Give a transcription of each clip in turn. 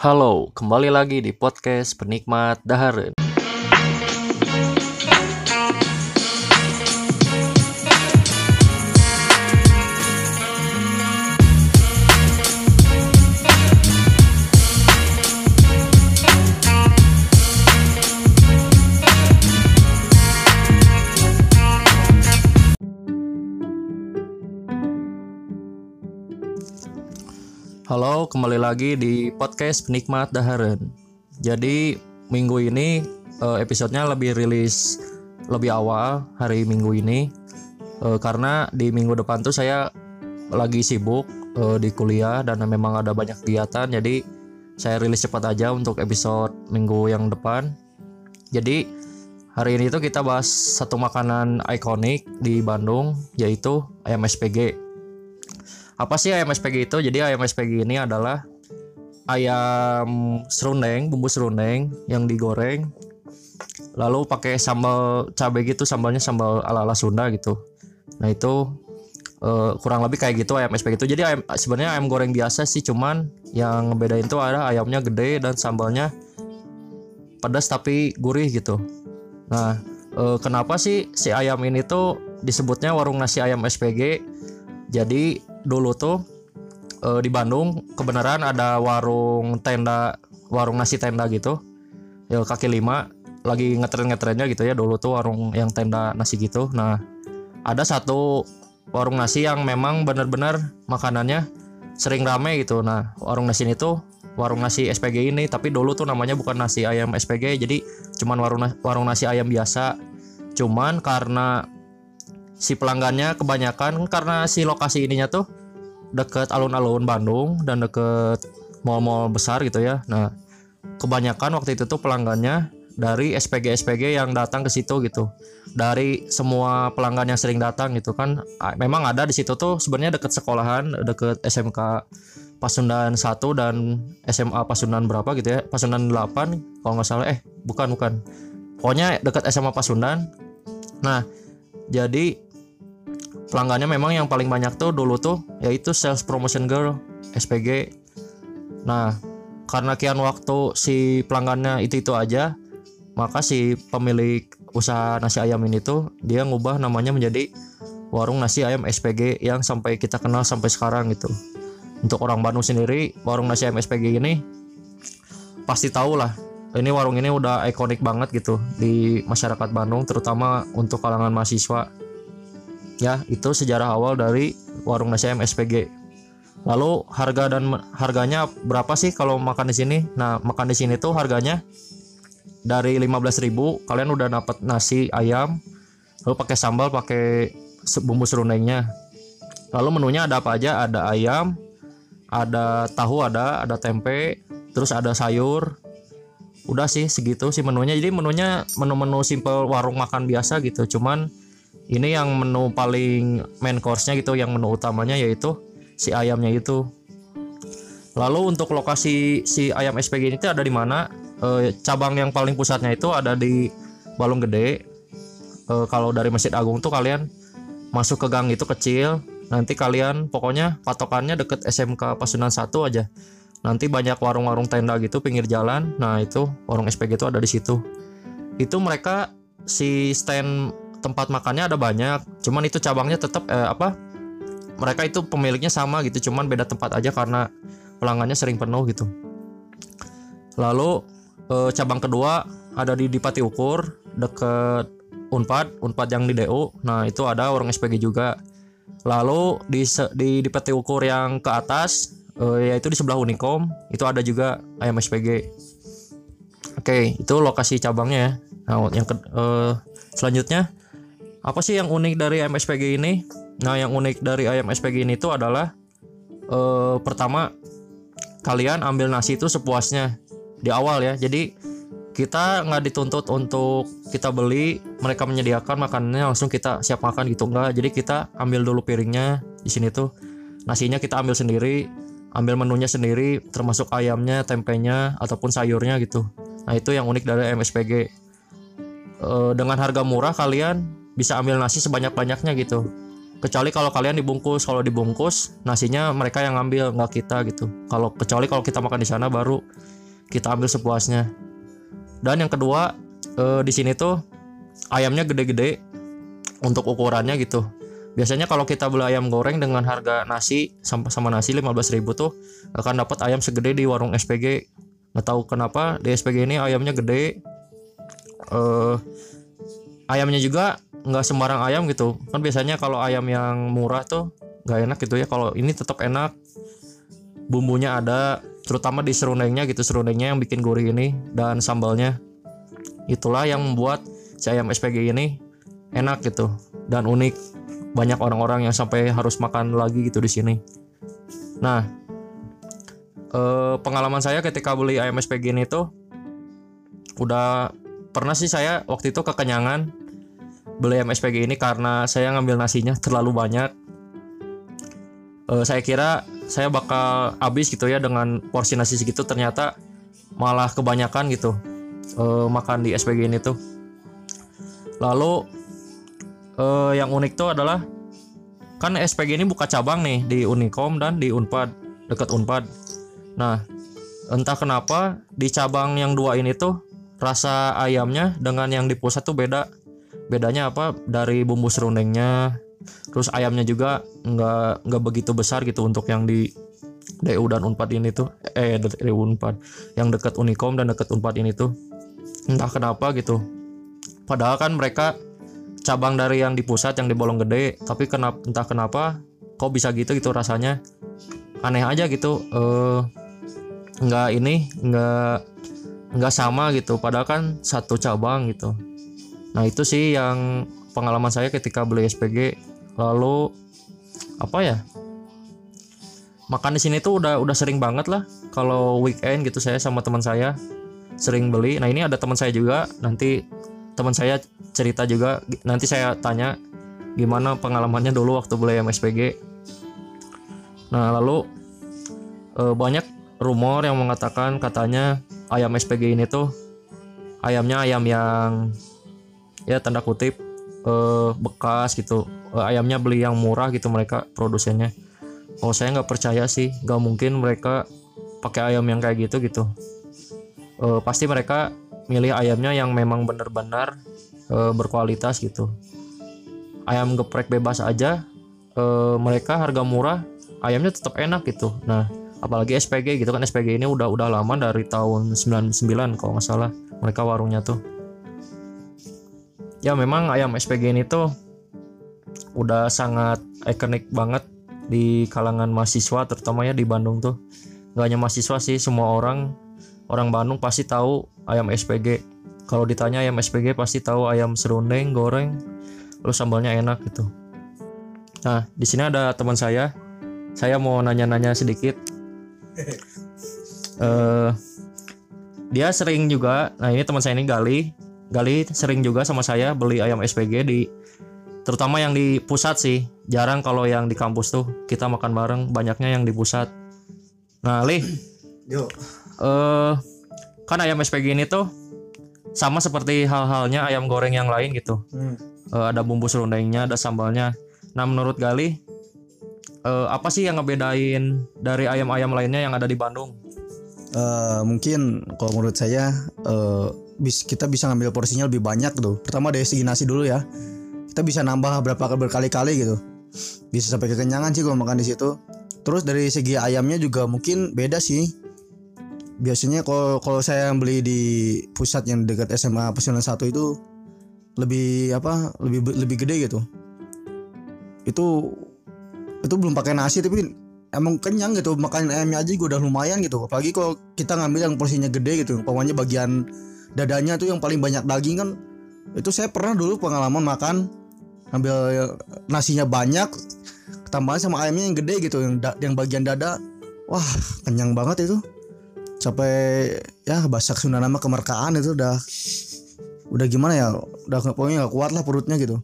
Halo, kembali lagi di podcast Penikmat Daharen. Halo, kembali lagi di podcast Penikmat Daharen. Jadi minggu ini eh, episodenya lebih rilis lebih awal hari minggu ini Eh, karena di minggu depan tuh saya lagi sibuk eh, di kuliah dan memang ada banyak kegiatan jadi saya rilis cepat aja untuk episode minggu yang depan. Jadi hari ini tuh kita bahas satu makanan ikonik di Bandung yaitu ayam SPG apa sih ayam SPG itu? Jadi ayam SPG ini adalah ayam serundeng, bumbu serundeng yang digoreng lalu pakai sambal cabai gitu, sambalnya sambal ala-ala Sunda gitu. Nah, itu eh, kurang lebih kayak gitu ayam SPG itu. Jadi ayam sebenarnya ayam goreng biasa sih, cuman yang ngebedain tuh ada ayamnya gede dan sambalnya pedas tapi gurih gitu. Nah, eh, kenapa sih si ayam ini tuh disebutnya warung nasi ayam SPG? Jadi dulu tuh eh, di Bandung kebenaran ada warung tenda warung nasi tenda gitu. Ya kaki lima lagi ngetren ngetrennya gitu ya dulu tuh warung yang tenda nasi gitu. Nah ada satu warung nasi yang memang benar-benar makanannya sering rame gitu. Nah warung nasi ini tuh warung nasi SPG ini tapi dulu tuh namanya bukan nasi ayam SPG jadi cuman warung warung nasi ayam biasa. Cuman karena si pelanggannya kebanyakan karena si lokasi ininya tuh deket alun-alun Bandung dan deket mall-mall besar gitu ya. Nah, kebanyakan waktu itu tuh pelanggannya dari SPG-SPG yang datang ke situ gitu. Dari semua pelanggan yang sering datang gitu kan. Memang ada di situ tuh sebenarnya deket sekolahan, deket SMK Pasundan 1 dan SMA Pasundan berapa gitu ya. Pasundan 8 kalau nggak salah eh bukan bukan. Pokoknya deket SMA Pasundan. Nah, jadi pelanggannya memang yang paling banyak tuh dulu tuh yaitu sales promotion girl SPG. Nah, karena kian waktu si pelanggannya itu itu aja, maka si pemilik usaha nasi ayam ini tuh dia ngubah namanya menjadi warung nasi ayam SPG yang sampai kita kenal sampai sekarang gitu. Untuk orang Bandung sendiri, warung nasi ayam SPG ini pasti tahu lah. Ini warung ini udah ikonik banget gitu di masyarakat Bandung, terutama untuk kalangan mahasiswa ya itu sejarah awal dari warung nasi ayam SPG lalu harga dan harganya berapa sih kalau makan di sini? Nah makan di sini tuh harganya dari 15.000 kalian udah dapat nasi ayam lalu pakai sambal pakai bumbu serundengnya. Lalu menunya ada apa aja? Ada ayam ada tahu ada ada tempe terus ada sayur. Udah sih segitu sih menunya. Jadi menunya menu-menu simple warung makan biasa gitu. Cuman ini yang menu paling main course-nya gitu yang menu utamanya yaitu si ayamnya itu. Lalu untuk lokasi si ayam SPG ini tuh ada di mana? Eh, cabang yang paling pusatnya itu ada di Balong Gede. Eh, kalau dari Masjid Agung tuh kalian masuk ke gang itu kecil nanti kalian pokoknya patokannya deket SMK Pasundan 1 aja. Nanti banyak warung-warung tenda gitu pinggir jalan. Nah itu warung SPG itu ada di situ. Itu mereka si stand tempat makannya ada banyak. Cuman itu cabangnya tetap eh, apa mereka itu pemiliknya sama gitu. Cuman beda tempat aja karena pelanggannya sering penuh gitu. Lalu eh, cabang kedua ada di Dipati Ukur deket Unpad Unpad yang di DU nah itu ada warung SPG juga. Lalu di di Dipati Ukur yang ke atas eh, yaitu di sebelah Unicom itu ada juga ayam SPG oke itu lokasi cabangnya ya. Nah yang ke- eh, selanjutnya apa sih yang unik dari ayam SPG ini? Nah, yang unik dari ayam SPG ini itu adalah eh, pertama kalian ambil nasi itu sepuasnya di awal ya. Jadi kita nggak dituntut untuk kita beli, mereka menyediakan makanannya langsung kita siap makan gitu enggak. Jadi kita ambil dulu piringnya di sini tuh nasinya kita ambil sendiri, ambil menunya sendiri, termasuk ayamnya, tempenya ataupun sayurnya gitu. Nah itu yang unik dari ayam SPG. Eh, dengan harga murah kalian bisa ambil nasi sebanyak-banyaknya gitu. Kecuali kalau kalian dibungkus kalau dibungkus nasinya mereka yang ngambil nggak kita gitu. Kalau kecuali kalau kita makan di sana baru kita ambil sepuasnya. Dan yang kedua eh, di sini tuh ayamnya gede-gede untuk ukurannya gitu. Biasanya kalau kita beli ayam goreng dengan harga nasi sama sama nasi 15.000 tuh akan dapat ayam segede di warung SPG nggak tahu kenapa di SPG ini ayamnya gede. Eh ayamnya juga nggak sembarang ayam gitu. Kan biasanya kalau ayam yang murah tuh nggak enak gitu ya. Kalau ini tetap enak bumbunya ada terutama di serundengnya gitu serundengnya yang bikin gurih ini dan sambalnya. Itulah yang membuat si ayam SPG ini enak gitu dan unik. Banyak orang-orang yang sampai harus makan lagi gitu di sini. Nah eh, pengalaman saya ketika beli ayam SPG ini tuh udah pernah sih saya waktu itu kekenyangan beli ayam SPG ini karena saya ngambil nasinya terlalu banyak. Eh, saya kira saya bakal habis gitu ya dengan porsi nasi segitu ternyata malah kebanyakan gitu eh, makan di SPG ini tuh. Lalu eh, yang unik tuh adalah kan SPG ini buka cabang nih di Unikom dan di Unpad dekat Unpad. Nah entah kenapa di cabang yang dua ini tuh rasa ayamnya dengan yang di pusat tuh beda bedanya apa? Dari bumbu serundengnya terus ayamnya juga nggak nggak begitu besar gitu untuk yang di DU dan Unpad ini tuh. Eh DU Unpad. Yang dekat Unikom dan dekat Unpad ini tuh. Entah kenapa gitu. Padahal kan mereka cabang dari yang di pusat yang di Bolong Gede. Tapi kenapa entah kenapa kok bisa gitu gitu rasanya. Aneh aja gitu eh nggak ini nggak nggak sama gitu. Padahal kan satu cabang gitu nah itu sih yang pengalaman saya ketika beli SPG lalu apa ya? Makan di sini tuh udah udah sering banget lah. Kalau weekend gitu saya sama teman saya sering beli. Nah ini ada teman saya juga. Nanti teman saya cerita juga. Nanti saya tanya gimana pengalamannya dulu waktu beli ayam SPG nah lalu eh, banyak rumor yang mengatakan katanya ayam SPG ini tuh ayamnya ayam yang ya tanda kutip eh, bekas gitu. Eh, ayamnya beli yang murah gitu mereka produsennya. Oh saya nggak percaya sih. Nggak mungkin mereka pakai ayam yang kayak gitu gitu. Eh, pasti mereka milih ayamnya yang memang benar-benar eh, berkualitas gitu. Ayam geprek bebas aja eh, mereka harga murah ayamnya tetap enak gitu. Nah apalagi SPG gitu kan. SPG ini udah udah lama dari tahun 99 kalau nggak salah mereka warungnya tuh ya memang ayam SPG ini tuh udah sangat ikonik banget di kalangan mahasiswa terutama ya di Bandung tuh. Nggak hanya mahasiswa sih semua orang orang Bandung pasti tahu ayam SPG kalau ditanya ayam SPG pasti tahu ayam serundeng goreng terus sambalnya enak gitu. Nah di sini ada teman saya. Saya mau nanya-nanya sedikit. Eh dia sering juga nah ini teman saya ini Gali Gali sering juga sama saya beli ayam SPG di terutama yang di pusat sih. Jarang kalau yang di kampus tuh kita makan bareng banyaknya yang di pusat. Nah Li Yo. eh kan ayam SPG ini tuh sama seperti hal-halnya ayam goreng yang lain gitu. Hmm. Eh, ada bumbu serundengnya ada sambalnya. Nah menurut Gali eh, apa sih yang ngebedain dari ayam-ayam lainnya yang ada di Bandung Eh, mungkin kalau menurut saya bis kita bisa ngambil porsinya lebih banyak tuh. Pertama dari segi nasi dulu ya. Kita bisa nambah berapa berkali-kali gitu. Bisa sampai kekenyangan sih kalau makan di situ. Terus dari segi ayamnya juga mungkin beda sih. Biasanya kalau kalau saya beli di pusat yang dekat SMA Pesunan 1 itu lebih apa? Lebih lebih gede gitu. Itu itu belum pakai nasi tapi emang kenyang gitu makan ayamnya aja juga udah lumayan gitu. Apalagi kalau kita ngambil yang porsinya gede gitu pokoknya bagian dadanya tuh yang paling banyak daging kan itu saya pernah dulu pengalaman makan ngambil nasinya banyak tambahan sama ayamnya yang gede gitu yang da- yang bagian dada. Wah kenyang banget itu. Sampai ya bahasa Sunda nama kemerkaan itu udah udah gimana ya udah pokoknya nggak kuat lah perutnya gitu.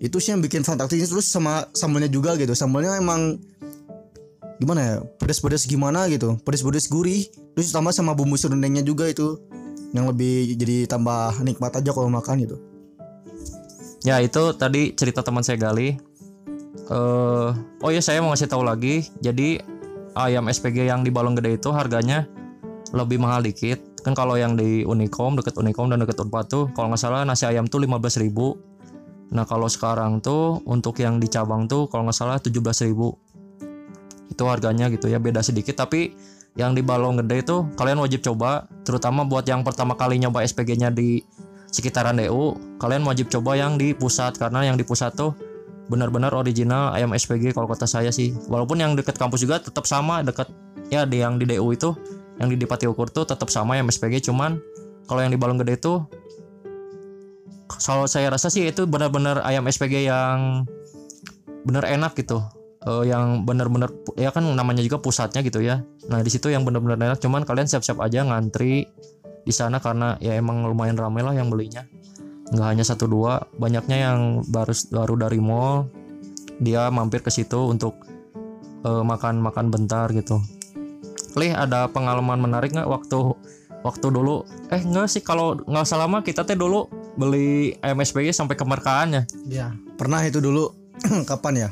Itu sih yang bikin fantastis terus sama sambalnya juga gitu. Sambalnya emang gimana ya pedas-pedas gimana gitu pedas-pedas gurih terus tambah sama bumbu serundengnya juga itu yang lebih jadi tambah nikmat aja kalau makan gitu ya itu tadi cerita teman saya Gali eh oh ya saya mau ngasih tahu lagi. Jadi ayam SPG yang di balong gede itu harganya lebih mahal dikit. Kan kalau yang di Unicom deket Unicom dan deket Unpad tuh kalau nggak salah nasi ayam tuh 15.000. Nah, kalau sekarang tuh untuk yang di cabang tuh kalau nggak salah 17.000. Itu harganya gitu ya, beda sedikit. Tapi yang di balong gede itu kalian wajib coba terutama buat yang pertama kali nyoba SPG-nya di sekitaran DU kalian wajib coba yang di pusat karena yang di pusat tuh benar-benar original ayam SPG kalau kata saya sih. Walaupun yang deket kampus juga tetap sama deket ya di yang di DU itu yang di Dipati Ukur tuh tetap sama ayam SPG cuman kalau yang di balong gede itu kalau saya rasa sih itu benar-benar ayam SPG yang benar enak gitu Eh, yang benar-benar ya kan namanya juga pusatnya gitu ya. Nah di situ yang benar-benar enak cuman kalian siap-siap aja ngantri di sana karena ya emang lumayan ramai lah yang belinya. Nggak hanya satu dua banyaknya yang baru baru dari mall. Dia mampir ke situ untuk eh, makan-makan bentar gitu. Lih ada pengalaman menarik nggak waktu waktu dulu? Eh nggak sih kalau nggak salah mah kita teh dulu beli SPG sampai ke markaannya Iya. Pernah itu dulu. Kapan ya?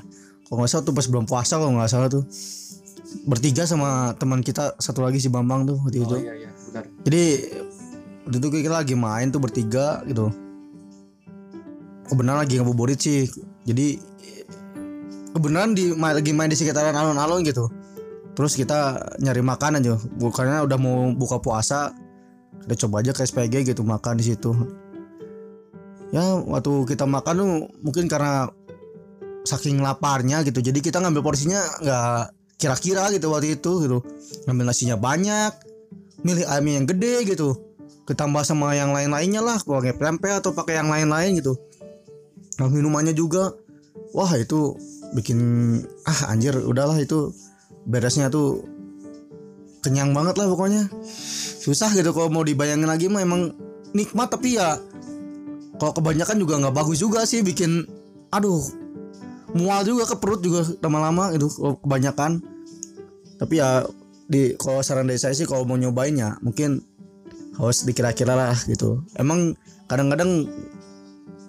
Kalau nggak salah tuh pas belum puasa kalau nggak salah tuh bertiga sama teman kita satu lagi si Bambang tuh waktu itu. iya iya benar Jadi waktu itu kita lagi main tuh bertiga gitu. Kebenaran lagi ngabuburit sih. Jadi kebenaran di lagi main di sekitaran alun-alun gitu. Terus kita nyari makan aja. Bukannya udah mau buka puasa. Kita coba aja ke SPG gitu makan di situ. Ya waktu kita makan tuh mungkin karena saking laparnya gitu. Jadi kita ngambil porsinya nggak kira-kira gitu waktu itu gitu. Ngambil nasinya banyak, milih ayam yang gede gitu ketambah sama yang lain-lainnya lah pakai pempek atau pakai yang lain-lain gitu nah minumannya juga wah itu bikin ah anjir udahlah itu beresnya tuh kenyang banget lah pokoknya susah gitu kalau mau dibayangin lagi mah emang nikmat tapi ya kalau kebanyakan juga nggak bagus juga sih bikin aduh mual juga ke perut juga lama-lama kalau kebanyakan. Tapi ya di kalau saran dari saya sih kalau mau nyobainnya mungkin harus dikira-kira lah gitu. Emang kadang-kadang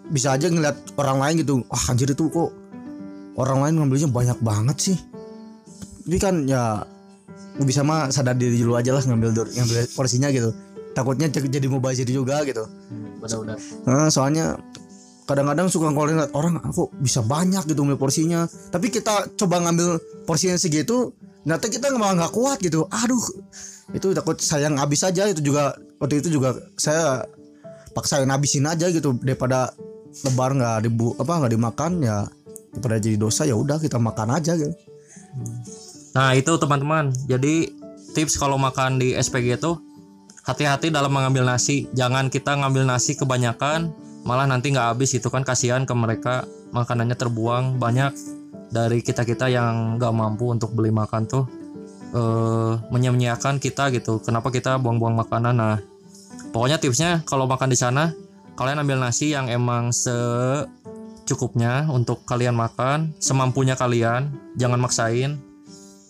bisa aja ngeliat orang lain gitu wah anjir itu kok orang lain ngambilnya banyak banget sih. Tapi kan ya bisa mah sadar diri dulu aja lah ngambil ngambil porsinya gitu. Takutnya jadi mubazir juga gitu. Benar-benar. Nah, soalnya kadang-kadang suka lihat orang aku bisa banyak gitu ngambil porsinya? Tapi kita coba ngambil porsinya segitu ternyata kita malah nggak kuat gitu. Aduh itu takut sayang habis aja. Itu juga waktu itu juga saya paksain habisin aja gitu. Daripada lebar nggak dibu apa nggak dimakan ya daripada jadi dosa ya udah kita makan aja gitu. Nah itu teman-teman. Jadi tips kalau makan di SPG itu Hati-hati dalam mengambil nasi. Jangan kita ngambil nasi kebanyakan Malah nanti nggak habis itu kan kasihan ke mereka. Makanannya terbuang Banyak. Dari kita-kita yang nggak mampu untuk beli makan tuh eh Menyia-nyiakan kita gitu. Kenapa kita buang-buang makanan? Nah pokoknya tipsnya kalau makan di sana Kalian ambil nasi yang emang secukupnya Untuk kalian makan Semampunya kalian Jangan maksain.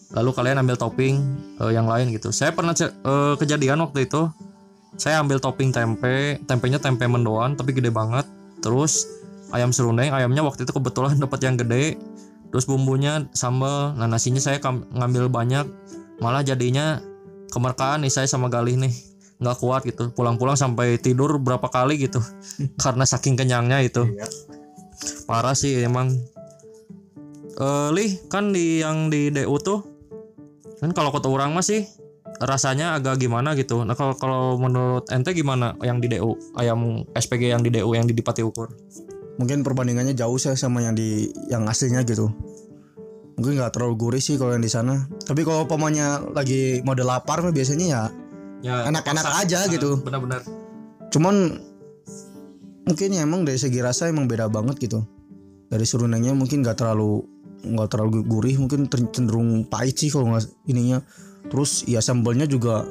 Lalu kalian ambil topping eh, yang lain gitu. Saya pernah eh, kejadian waktu itu, saya ambil topping tempe, tempenya tempe mendoan tapi gede banget. Terus ayam serundeng, ayamnya waktu itu kebetulan dapat yang gede. Terus bumbunya sambal, nah nasinya saya ngambil banyak, malah jadinya kemerkaan nih saya sama Galih nih nggak kuat gitu. Pulang-pulang sampai tidur berapa kali gitu, karena saking kenyangnya itu. Parah sih emang. Eh, Lih, kan di yang di DU tuh kan kalau kota orang mah sih rasanya agak gimana gitu. Nah kalau kalau menurut ente gimana yang di DU ayam SPG yang di DU yang di Dipati Ukur? mungkin perbandingannya jauh sih sama yang di yang aslinya gitu mungkin nggak terlalu gurih sih kalau yang di sana tapi kalau pamannya lagi mode lapar mah biasanya ya Ya Enak-enak paksa. aja Nah, gitu. Benar-benar. cuman mungkin ya emang dari segi rasa emang beda banget gitu dari serundengnya mungkin nggak terlalu nggak terlalu gurih mungkin cenderung pahit sih kalau nggak ininya terus ya sambalnya juga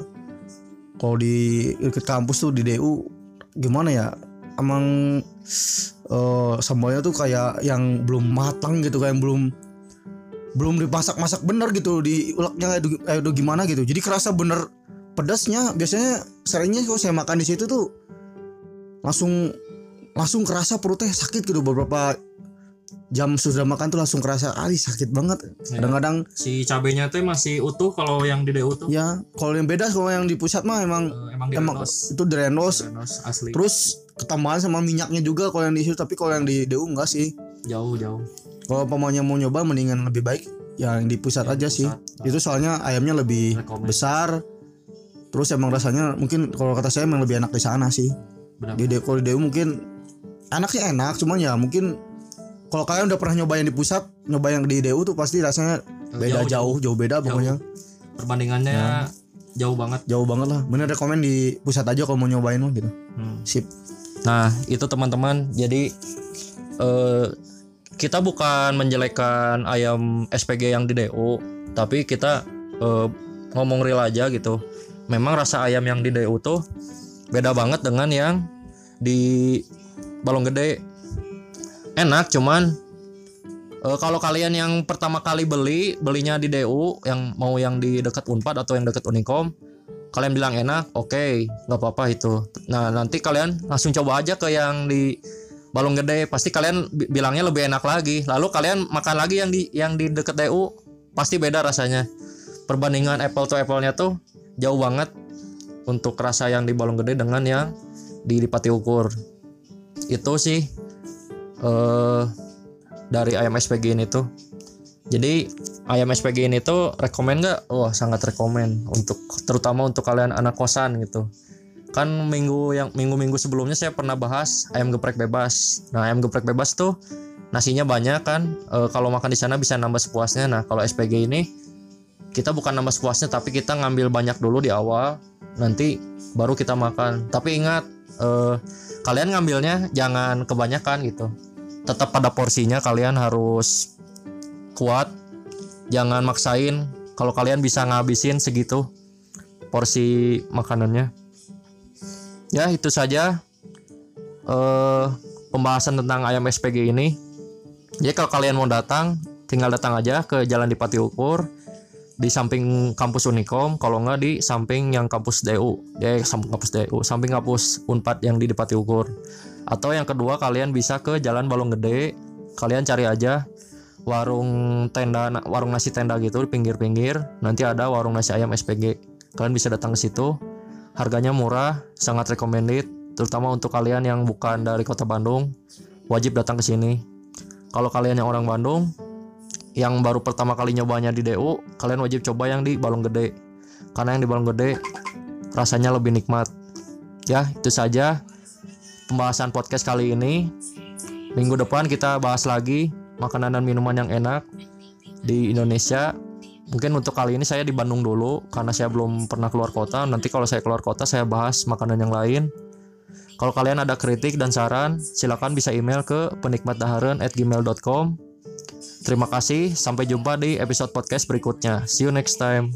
kalau di dekat kampus tuh di DU gimana ya? Emang eh, sambalnya tuh kayak yang belum matang gitu kayak yang belum belum dimasak-masak bener gitu diuleknya kayak du- kayak udah gimana gitu. Jadi kerasa bener pedasnya. Biasanya seringnya kalau saya makan di situ tuh langsung langsung kerasa perutnya sakit gitu beberapa jam sudah makan tuh langsung kerasa ah sakit banget. Iya. kadang-kadang si cabenya tuh masih utuh kalau yang di DU tuh. Ya kalau yang beda kalau yang di pusat mah emang eh, emang di emang Renos. itu drenos Renos. Asli. Terus ketambahan sama minyaknya juga kalau yang di situ tapi kalau yang di DU enggak sih. Jauh jauh. Kalau pemaunya mau nyoba mendingan lebih baik yang di pusat Yang aja di sih. pusat. itu soalnya ayamnya lebih Rekomend. besar. Terus emang rasanya mungkin kalau kata saya emang lebih enak di sana sih. Benar di DU kalau di DU mungkin enak sih enak cuman ya mungkin kalau kalian udah pernah nyoba yang di pusat nyoba yang di DU tuh pasti rasanya beda jauh jauh, beda pokoknya perbandingannya Ya. jauh banget jauh banget lah bener rekomend di pusat aja kalau mau nyobain mah gitu Hmm. sip Nah, itu teman-teman. Jadi eh, kita bukan menjelekkan ayam SPG yang di DU, tapi kita eh, ngomong real aja gitu. Memang rasa ayam yang di DU tuh beda banget dengan yang di Balong Gede. Enak, cuman eh, kalau kalian yang pertama kali beli, belinya di DU, yang mau yang di dekat Unpad atau yang dekat Unicom, kalian bilang enak, oke, nggak apa-apa itu. Nah nanti kalian langsung coba aja ke yang di balong gede, pasti kalian bi- bilangnya lebih enak lagi. Lalu kalian makan lagi yang di yang di deket DU, pasti beda rasanya. Perbandingan apple to apple-nya tuh jauh banget untuk rasa yang di balong gede dengan yang di Dipati Ukur. Itu sih eh dari ayam SPG ini tuh. Jadi ayam SPG ini tuh rekomend nggak? Wah sangat rekomend untuk terutama untuk kalian anak kosan gitu. Kan minggu yang minggu-minggu sebelumnya saya pernah bahas ayam geprek bebas. Nah ayam geprek bebas tuh nasinya banyak kan. E, kalau makan di sana bisa nambah sepuasnya. Nah kalau SPG ini kita bukan nambah sepuasnya tapi kita ngambil banyak dulu di awal. Nanti baru kita makan. Tapi ingat eh, kalian ngambilnya jangan kebanyakan gitu. Tetap pada porsinya kalian harus kuat. Jangan maksain kalau kalian bisa ngabisin segitu porsi makanannya. Ya itu saja eh pembahasan tentang ayam SPG ini. Jadi kalau kalian mau datang tinggal datang aja ke Jalan Dipati Ukur di samping kampus Unicom. Kalau nggak di samping yang kampus DU ya samping kampus DU samping kampus Unpad yang di Dipati Ukur atau yang kedua kalian bisa ke Jalan Balong Gede. Kalian cari aja warung tenda warung nasi tenda gitu di pinggir-pinggir. Nanti ada warung nasi ayam SPG kalian bisa datang ke situ. Harganya murah sangat recommended terutama untuk kalian yang bukan dari kota Bandung. Wajib datang ke sini. Kalau kalian yang orang Bandung yang baru pertama kali nyobanya di DU kalian wajib coba yang di Balong Gede. Karena yang di Balong Gede rasanya lebih nikmat. Ya itu saja pembahasan podcast kali ini minggu depan kita bahas lagi makanan dan minuman yang enak di Indonesia. Mungkin untuk kali ini saya di Bandung dulu karena saya belum pernah keluar kota. Nanti kalau saya keluar kota saya bahas makanan yang lain. Kalau kalian ada kritik dan saran, silakan bisa email ke penikmatdahareun@gmail.com. Terima kasih, sampai jumpa di episode podcast berikutnya. See you next time.